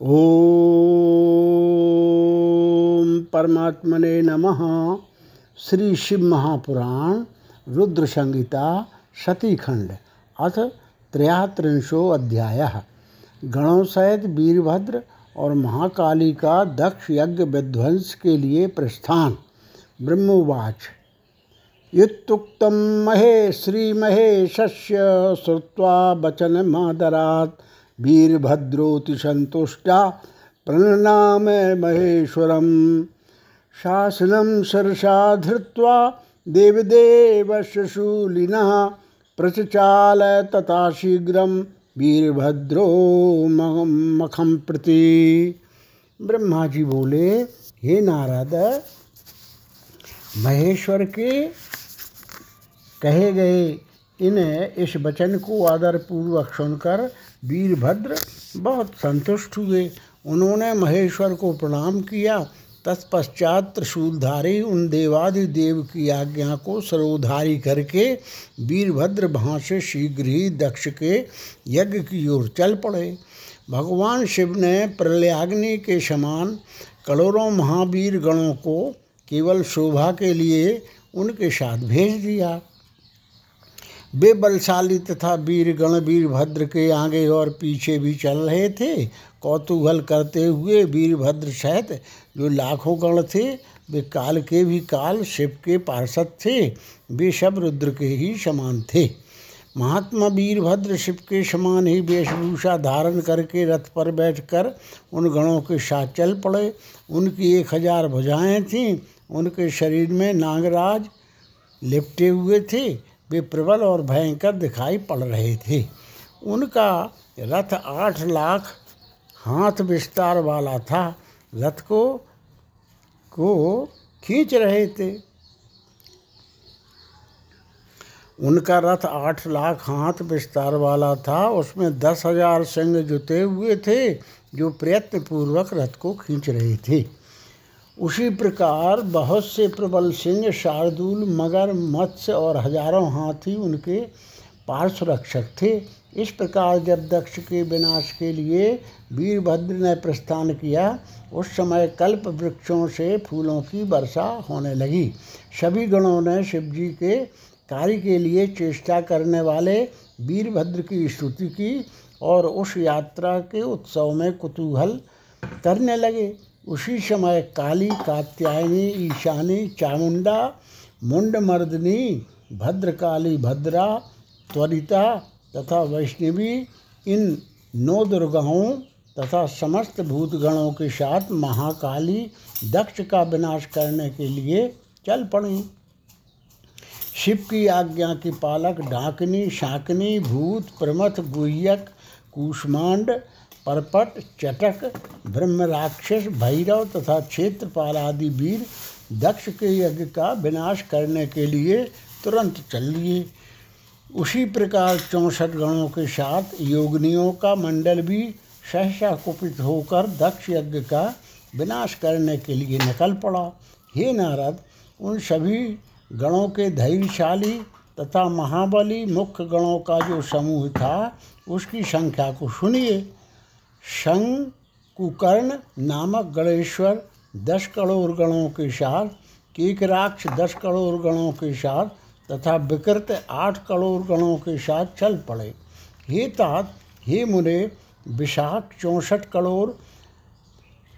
ओम परमात्मने नमः। श्री शिव महापुराण, रुद्र संहिता सतीखंड अथ त्रयात्रिंशो अध्याय। गणों सहित वीरभद्र और महाकाली का दक्ष यज्ञ विध्वंस के लिए प्रस्थान। ब्रह्मवाच। युक्तुक्तं महे श्रीमहेशस्य वचनमादरात् वीरभद्रोति सन्तुष्टा प्रणनाम महेश्वरं शासनं सरसा धृत्वा देवदेवशूलिनः प्रचचाल तथा शीघ्रं वीरभद्रो मखम प्रति। ब्रह्मा जी बोले, हे नारद, महेश्वर के कहे गए इन इस वचन को आदरपूर्वक सुनकर वीरभद्र बहुत संतुष्ट हुए। उन्होंने महेश्वर को प्रणाम किया। तत्पश्चात त्रिशूलधारी उन देवादिदेव की आज्ञा को सरोधारी करके वीरभद्र वहाँ से शीघ्र ही दक्ष के यज्ञ की ओर चल पड़े। भगवान शिव ने प्रलयाग्नि के समान करोड़ों महावीर गणों को केवल शोभा के लिए उनके साथ भेज दिया। वे बलशाली तथा वीर गण वीरभद्र के आगे और पीछे भी चल रहे थे। कौतूहल करते हुए वीरभद्र सहित जो लाखों गण थे, वे काल के भी काल शिव के पार्षद थे। वे सब रुद्र के ही समान थे। महात्मा वीरभद्र शिव के समान ही वेशभूषा धारण करके रथ पर बैठकर उन गणों के साथ चल पड़े। उनकी एक हज़ार भुजाएँ थीं। उनके शरीर में नागराज लिपटे हुए थे। वे प्रबल और भयंकर दिखाई पड़ रहे थे। उनका रथ आठ लाख हाथ विस्तार वाला था। रथ को को खींच रहे थे। उनका रथ आठ लाख हाथ विस्तार वाला था। उसमें दस हज़ार सिंह जुते हुए थे, जो प्रयत्न पूर्वक रथ को खींच रहे थे। उसी प्रकार बहुत से प्रबल सिंह शार्दुल, मगर मत्स्य और हज़ारों हाथी उनके पार्श्व रक्षक थे। इस प्रकार जब दक्ष के विनाश के लिए वीरभद्र ने प्रस्थान किया, उस समय कल्प वृक्षों से फूलों की वर्षा होने लगी। सभी गणों ने शिवजी के कार्य के लिए चेष्टा करने वाले वीरभद्र की स्तुति की और उस यात्रा के उत्सव में कुतूहल करने लगे। उसी समय काली कात्यायनी, ईशानी, चामुंडा, मुंडमर्दनी, भद्रकाली भद्रा, त्वरिता तथा वैष्णवी, इन नौ दुर्गाओं तथा समस्त भूतगणों के साथ महाकाली दक्ष का विनाश करने के लिए चल पड़ी। शिव की आज्ञा की पालक डाकनी, शाकनी, भूत, प्रमथ, गुह्यक, कुष्मांड परपट, चटक ब्रह्म राक्षस भैरव तथा क्षेत्रपाल आदि वीर दक्ष के यज्ञ का विनाश करने के लिए तुरंत चल लिए उसी प्रकार चौंसठ गणों के साथ योगनियों का मंडल भी सहसा कुपित होकर दक्ष यज्ञ का विनाश करने के लिए निकल पड़ा। हे नारद, उन सभी गणों के धैर्यशाली तथा महाबली मुख्य गणों का जो समूह था, उसकी संख्या को सुनिए। शंग कुकर्ण नामक गणेश्वर दस करोड़ गणों के साथ कीकराक्ष दस करोड़ गणों के साथ तथा विकृत आठ करोड़ गणों के साथ चल पड़े। हे तात, हे मुने, विशाख चौंसठ करोड़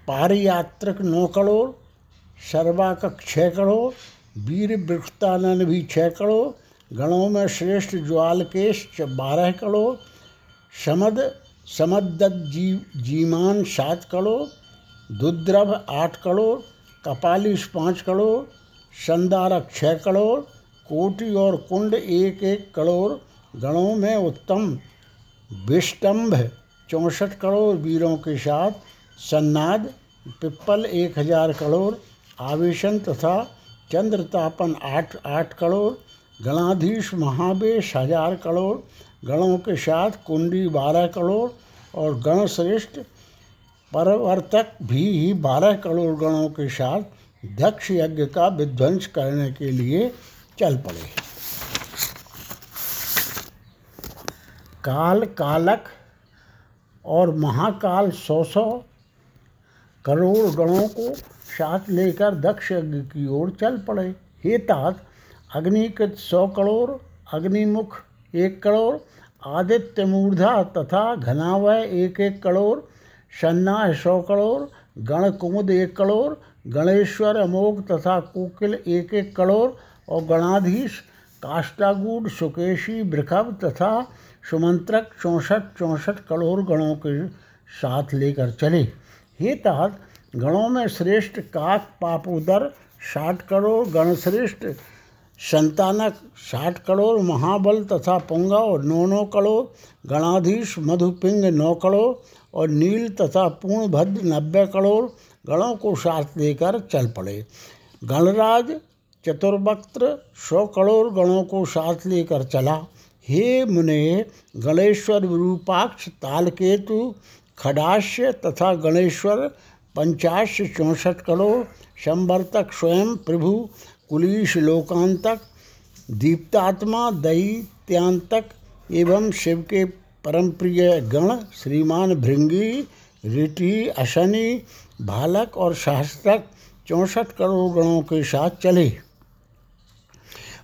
पारियात्रक नौ करोड़ सर्वाकक छः करोड़ वीर वृक्षतानंद भी छः करोड़ गणों में श्रेष्ठ ज्वालकेश बारह करोड़ समद समद्दत जीमान सात करोड़ दुद्रभ आठ करोड़ कपालिश पाँच करोड़ संदारक छः करोड़ कोटि और कुंड एक एक करोड़ गणों में उत्तम। विष्टम्भ चौंसठ करोड़ वीरों के साथ, सन्नाद पिप्पल एक हज़ार करोड़ आवेशन तथा चंद्रतापन आठ आठ करोड़ गणाधीश महावेश हज़ार करोड़ गणों के साथ कुंडी बारह करोड़ और गण श्रेष्ठ परवर्तक भी ही बारह करोड़ गणों के साथ दक्ष यज्ञ का विध्वंस करने के लिए चल पड़े। काल कालक और महाकाल सौ सौ करोड़ गणों को साथ लेकर दक्ष यज्ञ की ओर चल पड़े। हे तात अग्निकृत सौ करोड़, अग्निमुख एक करोड़, आदित्य मूर्धा तथा घनावय एक एक करोड़, सन्नाह सौ करोड़ गण कुमुद एक करोड़, गणेश्वर अमोघ तथा कोकिल एक एक करोड़ और गणाधीश काष्टागूढ़ सुकेशी बृखभ तथा सुमंत्रक चौंसठ चौंसठ करोड़ गणों के साथ लेकर चले। हे तात, गणों में श्रेष्ठ काक पापोदर साठ करोड़, गणश्रेष्ठ संतानक, साठ करोड़ महाबल तथा पुंगा और नौ नौ करोड़, गणाधीश, मधुपिंग नौ करोड़ और नील तथा पूर्णभद्र नब्बे करोड़ गणों को साथ लेकर चल पड़े। गणराज चतुर्वक्त्र सौ करोड़ गणों को साथ लेकर चला। हे मुने, गणेश्वर विरूपाक्ष तालकेतु, खडाश्य तथा गणेश्वर पंचाश चौंसठ करोड़, संवर्तक स्वयं प्रभु कुलीश लोकांतक, दीप्तात्मा दैत्यांतक एवं शिव के परम प्रिय गण श्रीमान भृंगी ऋटि अशनि भालक और सहस्त्रक चौंसठ करोड़ गणों के साथ चले।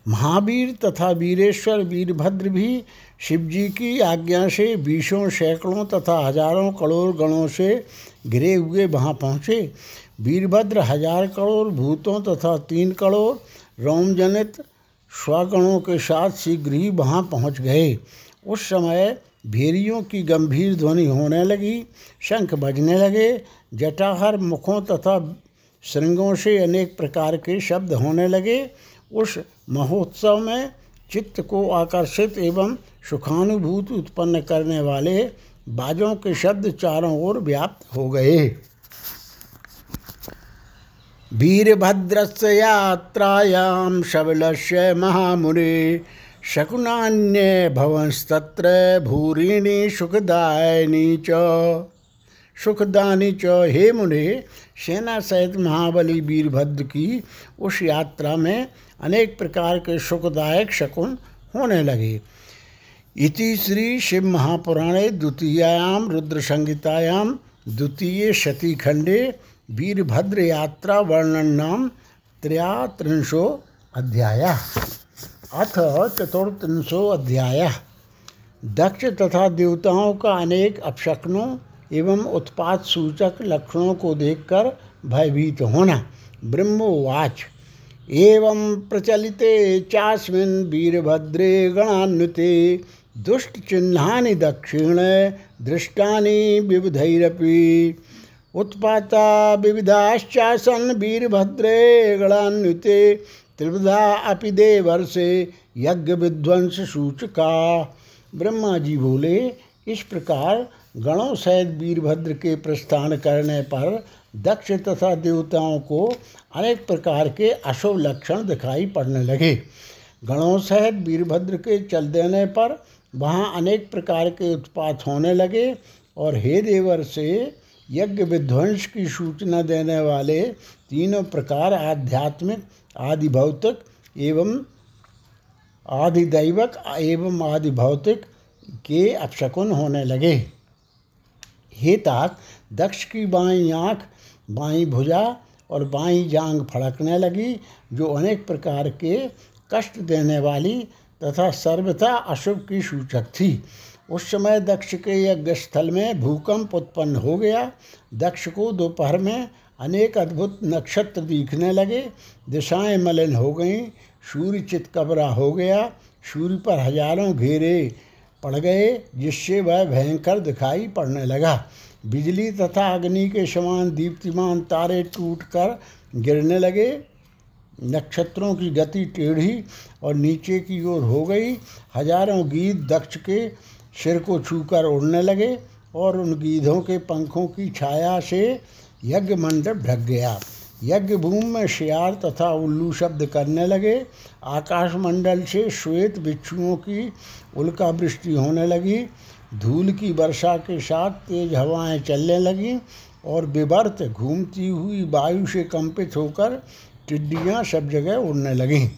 महावीर तथा वीरेश्वर वीरभद्र भी शिवजी की आज्ञा से बीसों सैकड़ों तथा हज़ारों करोड़ गणों से घिरे हुए वहाँ पहुँचे। वीरभद्र हज़ार करोड़ भूतों तथा तीन करोड़ रोमजनित स्वगणों के साथ शीघ्र ही वहाँ पहुँच गए। उस समय भेरियों की गंभीर ध्वनि होने लगी, शंख बजने लगे, जटाहर मुखों तथा श्रृंगों से अनेक प्रकार के शब्द होने लगे। उस महोत्सव में चित्त को आकर्षित एवं सुखानुभूति उत्पन्न करने वाले बाजों के शब्द चारों ओर व्याप्त हो गए। वीरभद्रस्य यात्रायां शबलस्य महामुनि शकुनान्य भवंस्तत्र भूरिणी सुखदायनी च। सुखदानी च। हे मुने, सेना सहित महाबली वीरभद्र की उस यात्रा में अनेक प्रकार के सुखदायक शकुन होने लगे। इति श्री शिव महापुराणे द्वितीयाम रुद्र संहितायाम, द्वितीय शतीखंडे वीरभद्र यात्रा वर्णन नाम त्रयात्रिंशो अध्याय। अथ चतुर्त्रिंशो अध्याय। दक्ष तथा देवताओं का अनेक अपशकनों एवं उत्पाद सूचक लक्षणों को देखकर भयभीत होना। ब्रह्मोवाच। एवं प्रचलिते चास्मिन् वीरभद्रे गणान्विते। दुष्टचिह्नानि दक्षिण दृष्टानि विविधैरपि। उत्पाता विविधाश्चासन वीरभद्रे गणान्विते। त्रिविधा अपि देवर्षे यज्ञ विध्वंस सूचका ब्रह्मा जी बोले, इस प्रकार गणों सहित वीरभद्र के प्रस्थान करने पर दक्ष तथा देवताओं को अनेक प्रकार के अशुभ लक्षण दिखाई पड़ने लगे। गणों सहित वीरभद्र के चल देने पर वहाँ अनेक प्रकार के उत्पात होने लगे और हे देवर से यज्ञ विध्वंस की सूचना देने वाले तीनों प्रकार आध्यात्मिक आदि भौतिक एवं आदिदैवक एवं आदि भौतिक के अपशकुन होने लगे। हे तात दक्ष की बाई आँख, बाई भुजा और बाई जांग फड़कने लगी, जो अनेक प्रकार के कष्ट देने वाली तथा सर्वथा अशुभ की सूचक थी। उस समय दक्ष के यज्ञ स्थल में भूकंप उत्पन्न हो गया। दक्ष को दोपहर में अनेक अद्भुत नक्षत्र दिखने लगे। दिशाएँ मलिन हो गईं। सूर्य चितकबरा हो गया। सूर्य पर हज़ारों घेरे पड़ गए, जिससे वह भयंकर दिखाई पड़ने लगा। बिजली तथा अग्नि के समान दीप्तिमान तारे टूटकर गिरने लगे। नक्षत्रों की गति टेढ़ी और नीचे की ओर हो गई। हज़ारों गीत दक्ष के सिर को छूकर उड़ने लगे और उन गीधों के पंखों की छाया से यज्ञ मंडप ढक गया। यज्ञ भूमि में शियार तथा उल्लू शब्द करने लगे। आकाश मंडल से श्वेत बिच्छुओं की उल्का वृष्टि होने लगी। धूल की वर्षा के साथ तेज हवाएँ चलने लगीं और विवर्त घूमती हुई वायु से कंपित होकर टिड्डियाँ सब जगह उड़ने लगीं।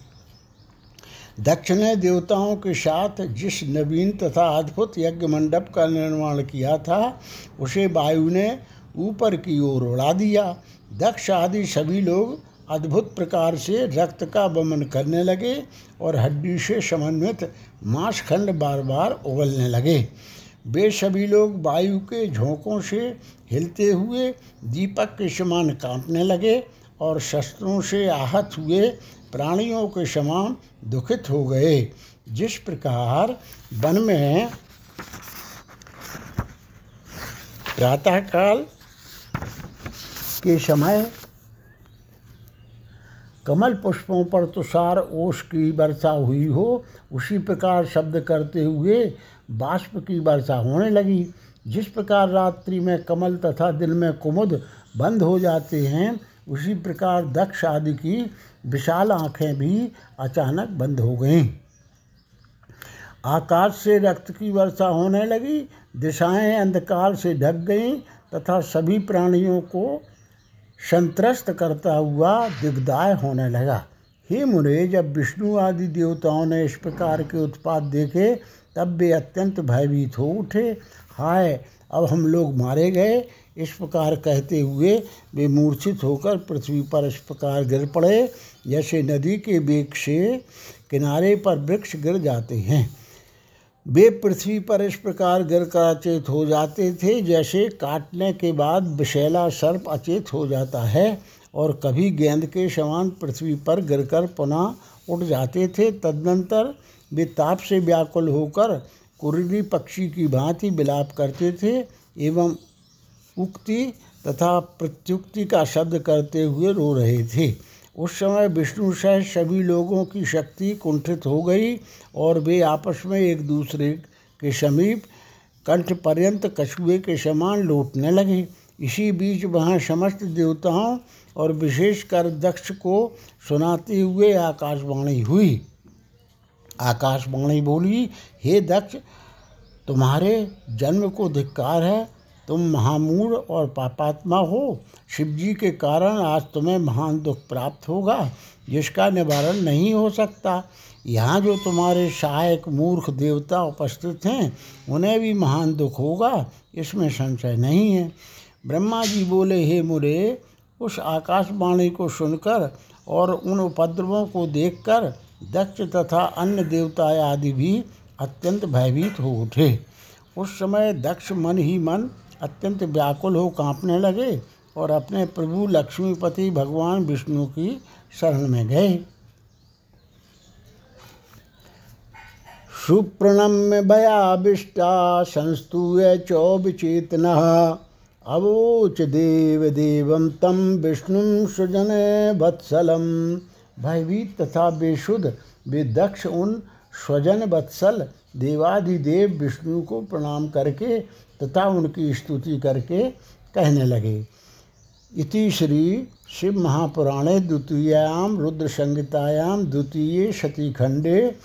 दक्ष ने देवताओं के साथ जिस नवीन तथा अद्भुत यज्ञ मंडप का निर्माण किया था, उसे वायु ने ऊपर की ओर उड़ा दिया। दक्ष आदि सभी लोग अद्भुत प्रकार से रक्त का वमन करने लगे और हड्डी से समन्वित मांसखंड बार बार उगलने लगे। वे सभी लोग वायु के झोंकों से हिलते हुए दीपक के समान कांपने लगे। और शस्त्रों से आहत हुए प्राणियों के समान दुखित हो गए। जिस प्रकार वन में प्रातःकाल के समय कमल पुष्पों पर तुषार ओश की वर्षा हुई हो, उसी प्रकार शब्द करते हुए बाष्प की वर्षा होने लगी। जिस प्रकार रात्रि में कमल तथा दिन में कुमुद बंद हो जाते हैं उसी प्रकार दक्ष आदि की विशाल आँखें भी अचानक बंद हो गईं। आकाश से रक्त की वर्षा होने लगी, दिशाएँ अंधकार से ढक गईं तथा सभी प्राणियों को संतरस्त करता हुआ दिग्दाय होने लगा। हे मुने, जब विष्णु आदि देवताओं ने इस प्रकार के उत्पाद देखे, तब वे अत्यंत भयभीत हो उठे। हाय, अब हम लोग मारे गए इस प्रकार कहते हुए वे मूर्छित होकर पृथ्वी पर इस प्रकार गिर पड़े। जैसे नदी के बेग से किनारे पर वृक्ष गिर जाते हैं। वे पृथ्वी पर इस प्रकार गिर कर अचेत हो जाते थे। जैसे काटने के बाद विशैला सर्प अचेत हो जाता है और कभी गेंद के समान पृथ्वी पर गिरकर पुनः उठ जाते थे। तदनंतर वे ताप से व्याकुल होकर कुरली पक्षी की भांति विलाप करते थे एवं उक्ति तथा प्रत्युक्ति का शब्द करते हुए रो रहे थे। उस समय विष्णु सह सभी लोगों की शक्ति कुंठित हो गई और वे आपस में एक दूसरे के समीप कंठ पर्यंत कछुए के समान लौटने लगे। इसी बीच वहाँ समस्त देवताओं और विशेषकर दक्ष को सुनाते हुए आकाशवाणी हुई। आकाशवाणी बोली, हे दक्ष, तुम्हारे जन्म को धिक्कार है तुम महामूढ़ और पापात्मा हो। शिवजी के कारण आज तुम्हें महान दुख प्राप्त होगा, जिसका निवारण नहीं हो सकता। यहाँ जो तुम्हारे सहायक मूर्ख देवता उपस्थित हैं, उन्हें भी महान दुख होगा, इसमें संशय नहीं है। ब्रह्मा जी बोले, हे मुरे, उस आकाशवाणी को सुनकर और उन उपद्रवों को देखकर दक्ष तथा अन्य देवता आदि भी अत्यंत भयभीत हो उठे। उस समय दक्ष मन ही मन अत्यंत व्याकुल हो कांपने लगे और अपने प्रभु लक्ष्मीपति भगवान विष्णु की शरण में गए। सुप्रणम्य भयाविष्टा संस्तूय चौबचेतन अवोच देव देवम तम विष्णु सृजन वत्सलम भयभीत तथा बेशुद्ध विदक्ष उन स्वजन वत्सल देवाधिदेव विष्णु को प्रणाम करके तथा उनकी स्तुति करके कहने लगे। इति श्री शिव महापुराणे द्वितीयाम रुद्र संहितायाम द्वितीय शतीखंडे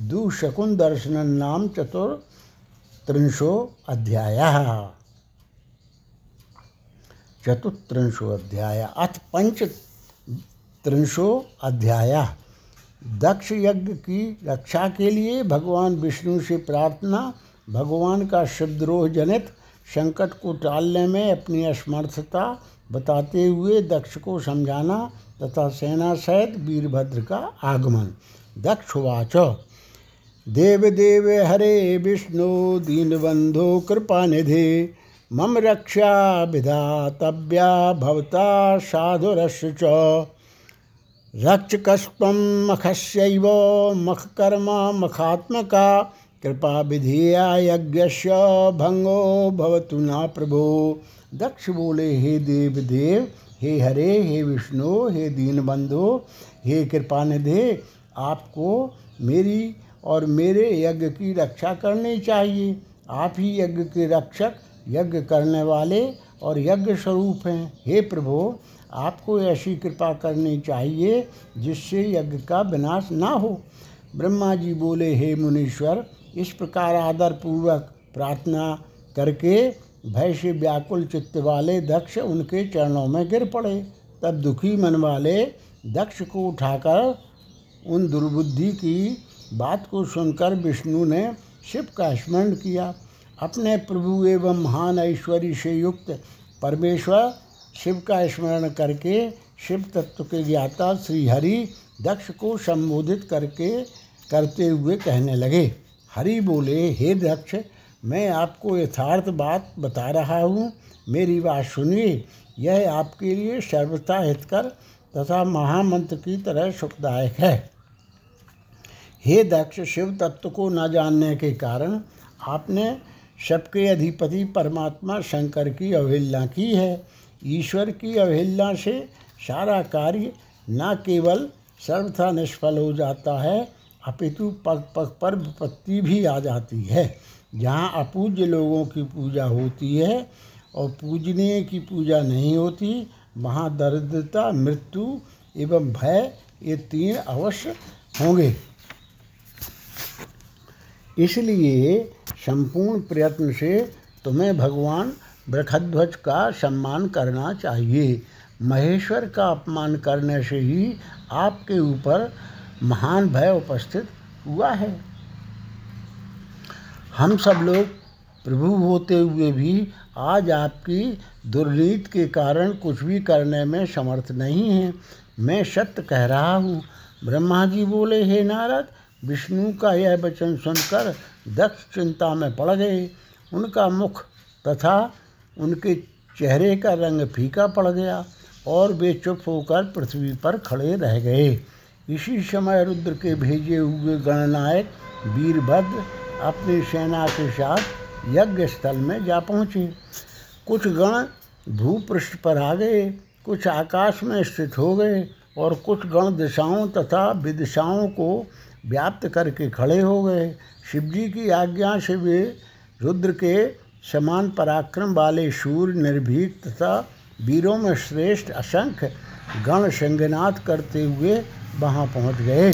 दुशकुन दर्शन नाम चतुर्त्रिंशो अध्याय। चतुत्रिंशो अध्याय, अथ पंच त्रिंशो अध्याय। दक्ष यज्ञ की रक्षा के लिए भगवान विष्णु से प्रार्थना भगवान का शिवद्रोह जनित संकट को टालने में अपनी असमर्थता बताते हुए दक्ष को समझाना तथा सेना सहित वीरभद्र का आगमन। दक्षवाच देव देव हरे विष्णु दीनबंधो कृपा निधि। मम रक्षा विधातव्या भवता साधुरस्य च। मखस्यैव मखकर्मा मखात्मका कृपा विधेया यज्ञस्य भंगो भवतु ना प्रभो। दक्ष बोले, हे देव देव हे हरे, हे विष्णु, हे दीनबंधु, हे कृपा निधे आपको मेरी और मेरे यज्ञ की रक्षा करनी चाहिए। आप ही यज्ञ के रक्षक, यज्ञ करने वाले और यज्ञ स्वरूप हैं। हे प्रभु, आपको ऐसी कृपा करनी चाहिए जिससे यज्ञ का विनाश ना हो। ब्रह्मा जी बोले, हे मुनीश्वर इस प्रकार आदर पूर्वक प्रार्थना करके भय से व्याकुल चित्त वाले दक्ष उनके चरणों में गिर पड़े। तब दुखी मन वाले दक्ष को उठाकर उन दुर्बुद्धि की बात को सुनकर विष्णु ने शिव का स्मरण किया। अपने प्रभु एवं महान ऐश्वर्य से युक्त परमेश्वर शिव का स्मरण करके शिव तत्व के ज्ञाता श्रीहरि दक्ष को संबोधित करके करते हुए कहने लगे। हरि बोले, हे दक्ष मैं आपको यथार्थ बात बता रहा हूँ। मेरी बात सुनिए। यह आपके लिए सर्वथा हितकर तथा महामंत्र की तरह सुखदायक है। हे दक्ष शिव तत्व को न जानने के कारण आपने सबके अधिपति परमात्मा शंकर की अवहेलना की है। ईश्वर की अवहेलना से सारा कार्य न केवल सर्वथा निष्फल हो जाता है अपितु पग पग पर विपत्ति भी आ जाती है। जहाँ अपूज्य लोगों की पूजा होती है और पूजनीय की पूजा नहीं होती, वहाँ दरिद्रता, मृत्यु एवं भय ये तीन अवश्य होंगे। इसलिए संपूर्ण प्रयत्न से तुम्हें भगवान बृखध्वज का सम्मान करना चाहिए। महेश्वर का अपमान करने से ही आपके ऊपर महान भय उपस्थित हुआ है। हम सब लोग प्रभु होते हुए भी आज आपकी दुर्नीत के कारण कुछ भी करने में समर्थ नहीं हैं। मैं सत्य कह रहा हूँ। ब्रह्मा जी बोले, हे नारद, विष्णु का यह वचन सुनकर दक्ष चिंता में पड़ गए। उनका मुख तथा उनके चेहरे का रंग फीका पड़ गया और वे चुप होकर पृथ्वी पर खड़े रह गए। इसी समय रुद्र के भेजे हुए गणनायक वीरभद्र अपनी सेना के साथ यज्ञ स्थल में जा पहुँचे। कुछ गण भूपृष्ठ पर आ गए, कुछ आकाश में स्थित हो गए और कुछ गण दिशाओं तथा विदिशाओं को व्याप्त करके खड़े हो गए। शिवजी की आज्ञा से वे रुद्र के समान पराक्रम वाले शूर, निर्भीक तथा वीरों में श्रेष्ठ असंख्य गण संगनाथ करते हुए वहाँ पहुँच गए।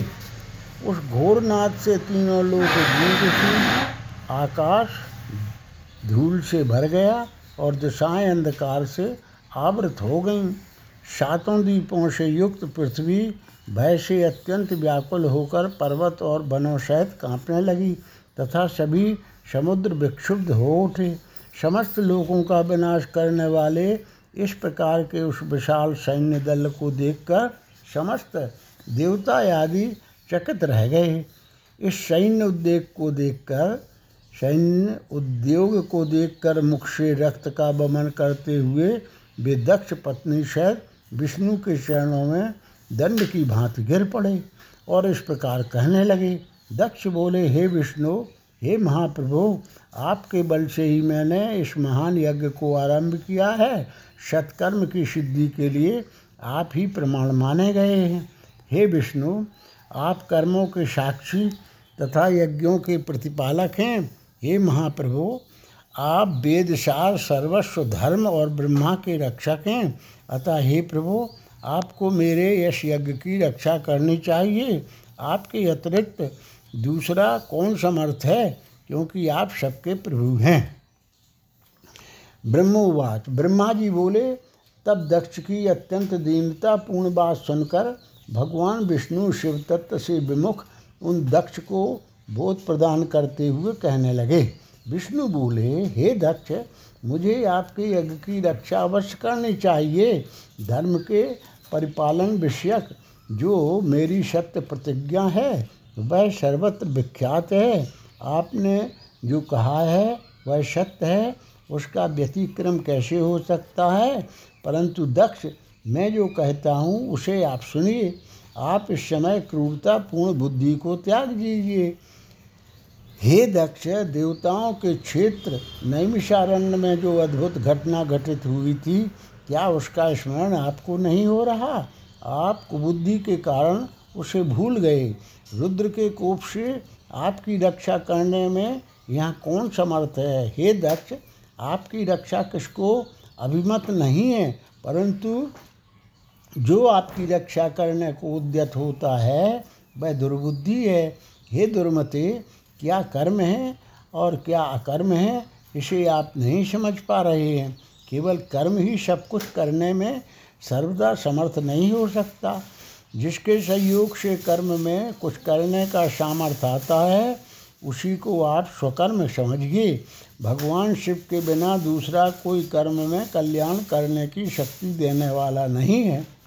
उस घोरनाथ से तीनों लोग गूंज थी। आकाश धूल से भर गया और दिशाएँ अंधकार से आवृत हो गईं। सातों दीपों से युक्त पृथ्वी भय से अत्यंत व्याकुल होकर पर्वत और वनों सहित कांपने लगी तथा सभी समुद्र विक्षुब्ध हो उठे। समस्त लोगों का विनाश करने वाले इस प्रकार के उस विशाल सैन्य दल को देखकर समस्त देवता आदि चकित रह गए। इस सैन्य उद्योग को देखकर, सैन्य उद्योग को देखकर मुख से रक्त का बमन करते हुए वे दक्ष पत्नी सहित विष्णु के चरणों में दंड की भांति गिर पड़े और इस प्रकार कहने लगे, दक्ष बोले, हे विष्णु, हे महाप्रभु, आपके बल से ही मैंने इस महान यज्ञ को आरंभ किया है। सत्कर्म की सिद्धि के लिए आप ही प्रमाण माने गए हैं। हे विष्णु, आप कर्मों के साक्षी तथा यज्ञों के प्रतिपालक हैं। हे महाप्रभु, आप वेदसार सर्वस्व, धर्म और ब्रह्मा के रक्षक हैं। अतः हे प्रभु, आपको मेरे यश यज्ञ की रक्षा करनी चाहिए। आपके अतिरिक्त दूसरा कौन समर्थ है? क्योंकि आप सबके प्रभु हैं। ब्रह्मोवाच, ब्रह्मा जी बोले, तब दक्ष की अत्यंत दीनता पूर्ण बात सुनकर भगवान विष्णु शिव तत्व से विमुख उन दक्ष को बोध प्रदान करते हुए कहने लगे, विष्णु बोले, हे दक्ष, मुझे आपके यज्ञ की रक्षा अवश्य करनी चाहिए। धर्म के परिपालन विषयक जो मेरी सत्य प्रतिज्ञा है, वह सर्वत्र विख्यात है। आपने जो कहा है, वह सत्य है। उसका व्यतिक्रम कैसे हो सकता है? परंतु दक्ष मैं जो कहता हूँ, उसे आप सुनिए। आप इस समय क्रूरता पूर्ण बुद्धि को त्याग दीजिए। हे दक्ष, देवताओं के क्षेत्र नैमिषारण्य में जो अद्भुत घटना घटित हुई थी, क्या उसका स्मरण आपको नहीं हो रहा? आप कुबुद्धि के कारण उसे भूल गए। रुद्र के कोप से आपकी रक्षा करने में यहाँ कौन समर्थ है? हे दक्ष, आपकी रक्षा किसको अभिमत नहीं है, परंतु जो आपकी रक्षा करने को उद्यत होता है, वह दुर्बुद्धि है। हे दुर्मते, क्या कर्म है और क्या अकर्म है, इसे आप नहीं समझ पा रहे हैं। केवल कर्म ही सब कुछ करने में सर्वदा समर्थ नहीं हो सकता। जिसके सहयोग से कर्म में कुछ करने का सामर्थ्य आता है, उसी को आप स्वकर्म समझिए। भगवान शिव के बिना दूसरा कोई कर्म में कल्याण करने की शक्ति देने वाला नहीं है।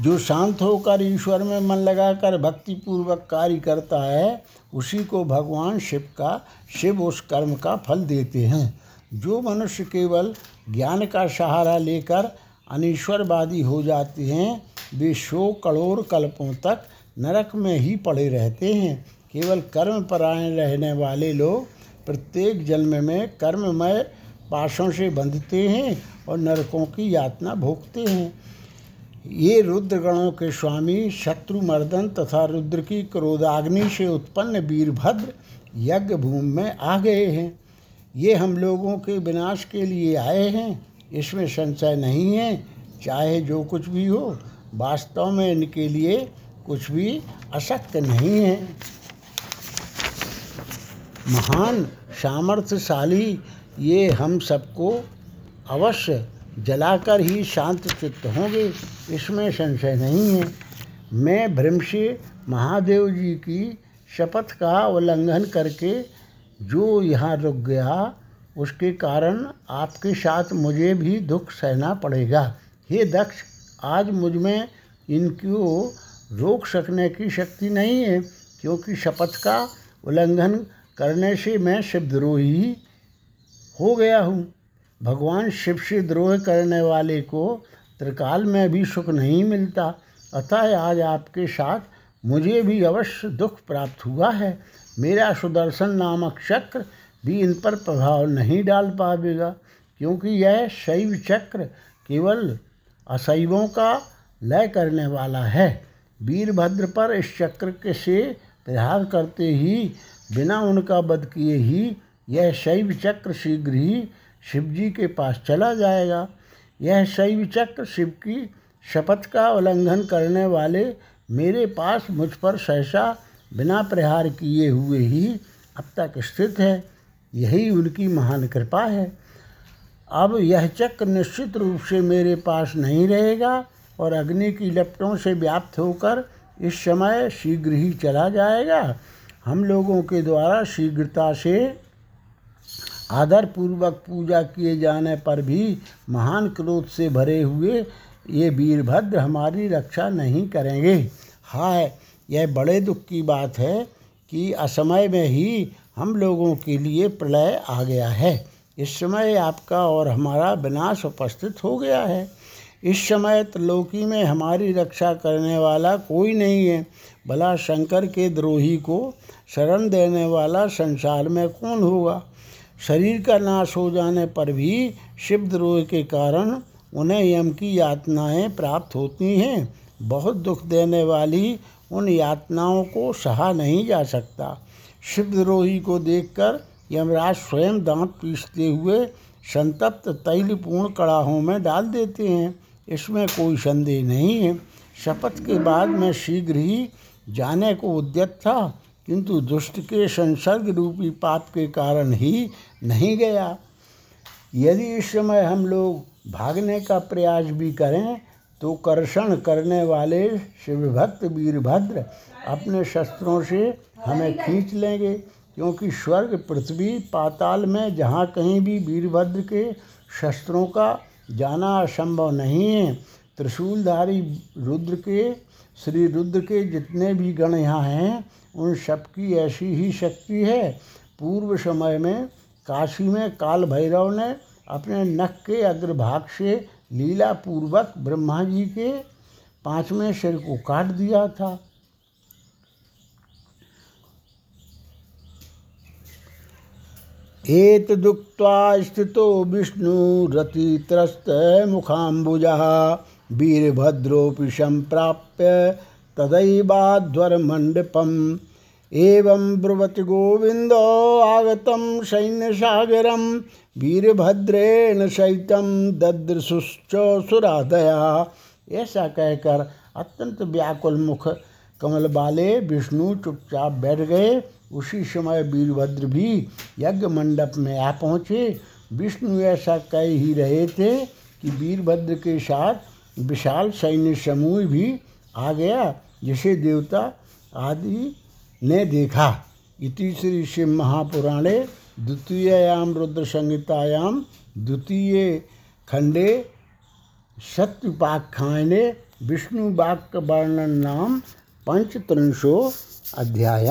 जो शांत होकर ईश्वर में मन लगाकर भक्ति पूर्वक कार्य करता है, उसी को भगवान शिव का, शिव उस कर्म का फल देते हैं। जो मनुष्य केवल ज्ञान का सहारा लेकर अनिश्वरवादी हो जाते हैं, वे सौ करोड़ कल्पों तक नरक में ही पड़े रहते हैं। केवल कर्म परायण रहने वाले लोग प्रत्येक जन्म में कर्ममय पाशों से बंधते हैं और नरकों की यातना भोगते हैं। ये रुद्रगणों के स्वामी शत्रुमर्दन तथा रुद्र की क्रोधाग्नि से उत्पन्न वीरभद्र यज्ञ भूमि में आ गए हैं। ये हम लोगों के विनाश के लिए आए हैं। इसमें संशय नहीं है। चाहे जो कुछ भी हो, वास्तव में इनके लिए कुछ भी अशक्त नहीं है। महान, सामर्थ्यशाली ये हम सबको अवश्य जलाकर ही शांत चित्त होंगे, इसमें संशय नहीं है। मैं भ्रम से महादेव जी की शपथ का उल्लंघन करके जो यहाँ रुक गया, उसके कारण आपके साथ मुझे भी दुख सहना पड़ेगा। हे दक्ष, आज मुझमें इनको रोक सकने की शक्ति नहीं है, क्योंकि शपथ का उल्लंघन करने से मैं शिवद्रोही हो गया हूँ। भगवान शिव से द्रोह करने वाले को त्रिकाल में भी सुख नहीं मिलता। अतः आज आपके साथ मुझे भी अवश्य दुख प्राप्त हुआ है। मेरा सुदर्शन नामक चक्र भी इन पर प्रभाव नहीं डाल पाएगा, क्योंकि यह शैव चक्र केवल अशैवों का लय करने वाला है। वीरभद्र पर इस चक्र के से प्रहार करते ही, बिना उनका वध किए ही, यह शैव चक्र शीघ्र ही शिव जी के पास चला जाएगा। यह शैव चक्र शिव की शपथ का उल्लंघन करने वाले मेरे पास मुझ पर सहसा बिना प्रहार किए हुए ही अब तक स्थित है। यही उनकी महान कृपा है। अब यह चक्र निश्चित रूप से मेरे पास नहीं रहेगा और अग्नि की लपटों से व्याप्त होकर इस समय शीघ्र ही चला जाएगा। हम लोगों के द्वारा शीघ्रता से आदर पूर्वक पूजा किए जाने पर भी महान क्रोध से भरे हुए ये वीरभद्र हमारी रक्षा नहीं करेंगे। हाय, यह बड़े दुख की बात है कि असमय में ही हम लोगों के लिए प्रलय आ गया है। इस समय आपका और हमारा विनाश उपस्थित हो गया है। इस समय त्रिलोकी में हमारी रक्षा करने वाला कोई नहीं है। भला शंकर के द्रोही को शरण देने वाला संसार में कौन होगा? शरीर का नाश हो जाने पर भी शिवद्रोह के कारण उन्हें यम की यातनाएँ प्राप्त होती हैं। बहुत दुख देने वाली उन यातनाओं को सहा नहीं जा सकता। शिवद्रोही को देखकर यमराज स्वयं दांत पीसते हुए संतप्त, तैलपूर्ण कड़ाहों में डाल देते हैं। इसमें कोई संदेह नहीं है। शपथ के बाद मैं शीघ्र ही जाने को उद्यत था। किंतु दुष्ट के संसर्ग रूपी पाप के कारण ही नहीं गया। यदि इस समय हम लोग भागने का प्रयास भी करें तो कर्षण करने वाले शिवभक्त वीरभद्र अपने शस्त्रों से हमें खींच लेंगे, क्योंकि स्वर्ग, पृथ्वी, पाताल में जहाँ कहीं भी वीरभद्र के शस्त्रों का जाना असंभव नहीं है, त्रिशूलधारी रुद्र के, श्री रुद्र के जितने भी गण यहाँ हैं उन सब की ऐसी ही शक्ति है। पूर्व समय में काशी में काल भैरव ने अपने नख के अग्रभाग से लीला पूर्वक ब्रह्मा जी के पाँचवें सिर को काट दिया था। एत दुक्त्वा स्थितो विष्णु रतित्रस्त मुखाम्बुजा वीरभद्रोपि संप्राप्य तदैवाध्वरमण्डपम् एवं ब्रुवति गोविन्दो आगतं सैन्यसागरं, वीरभद्रेण सहितं ददृशुश्च सुरादया ऐसा कहकर अत्यंत व्याकुल मुख कमल बाले विष्णु चुपचाप बैठ गए। उसी समय वीरभद्र भी यज्ञ मंडप में आ पहुँचे। विष्णु ऐसा कह ही रहे थे कि वीरभद्र के साथ विशाल सैन्य समूह भी आ गया। जिसे देवता आदि ने देखा। इति श्री शिव महापुराणे द्वितीयाम रुद्र संहितायाम द्वितीय खंडे सत्युपाख्याने विष्णु वाक्य वर्णन नाम पंचत्रिंशो अध्याय।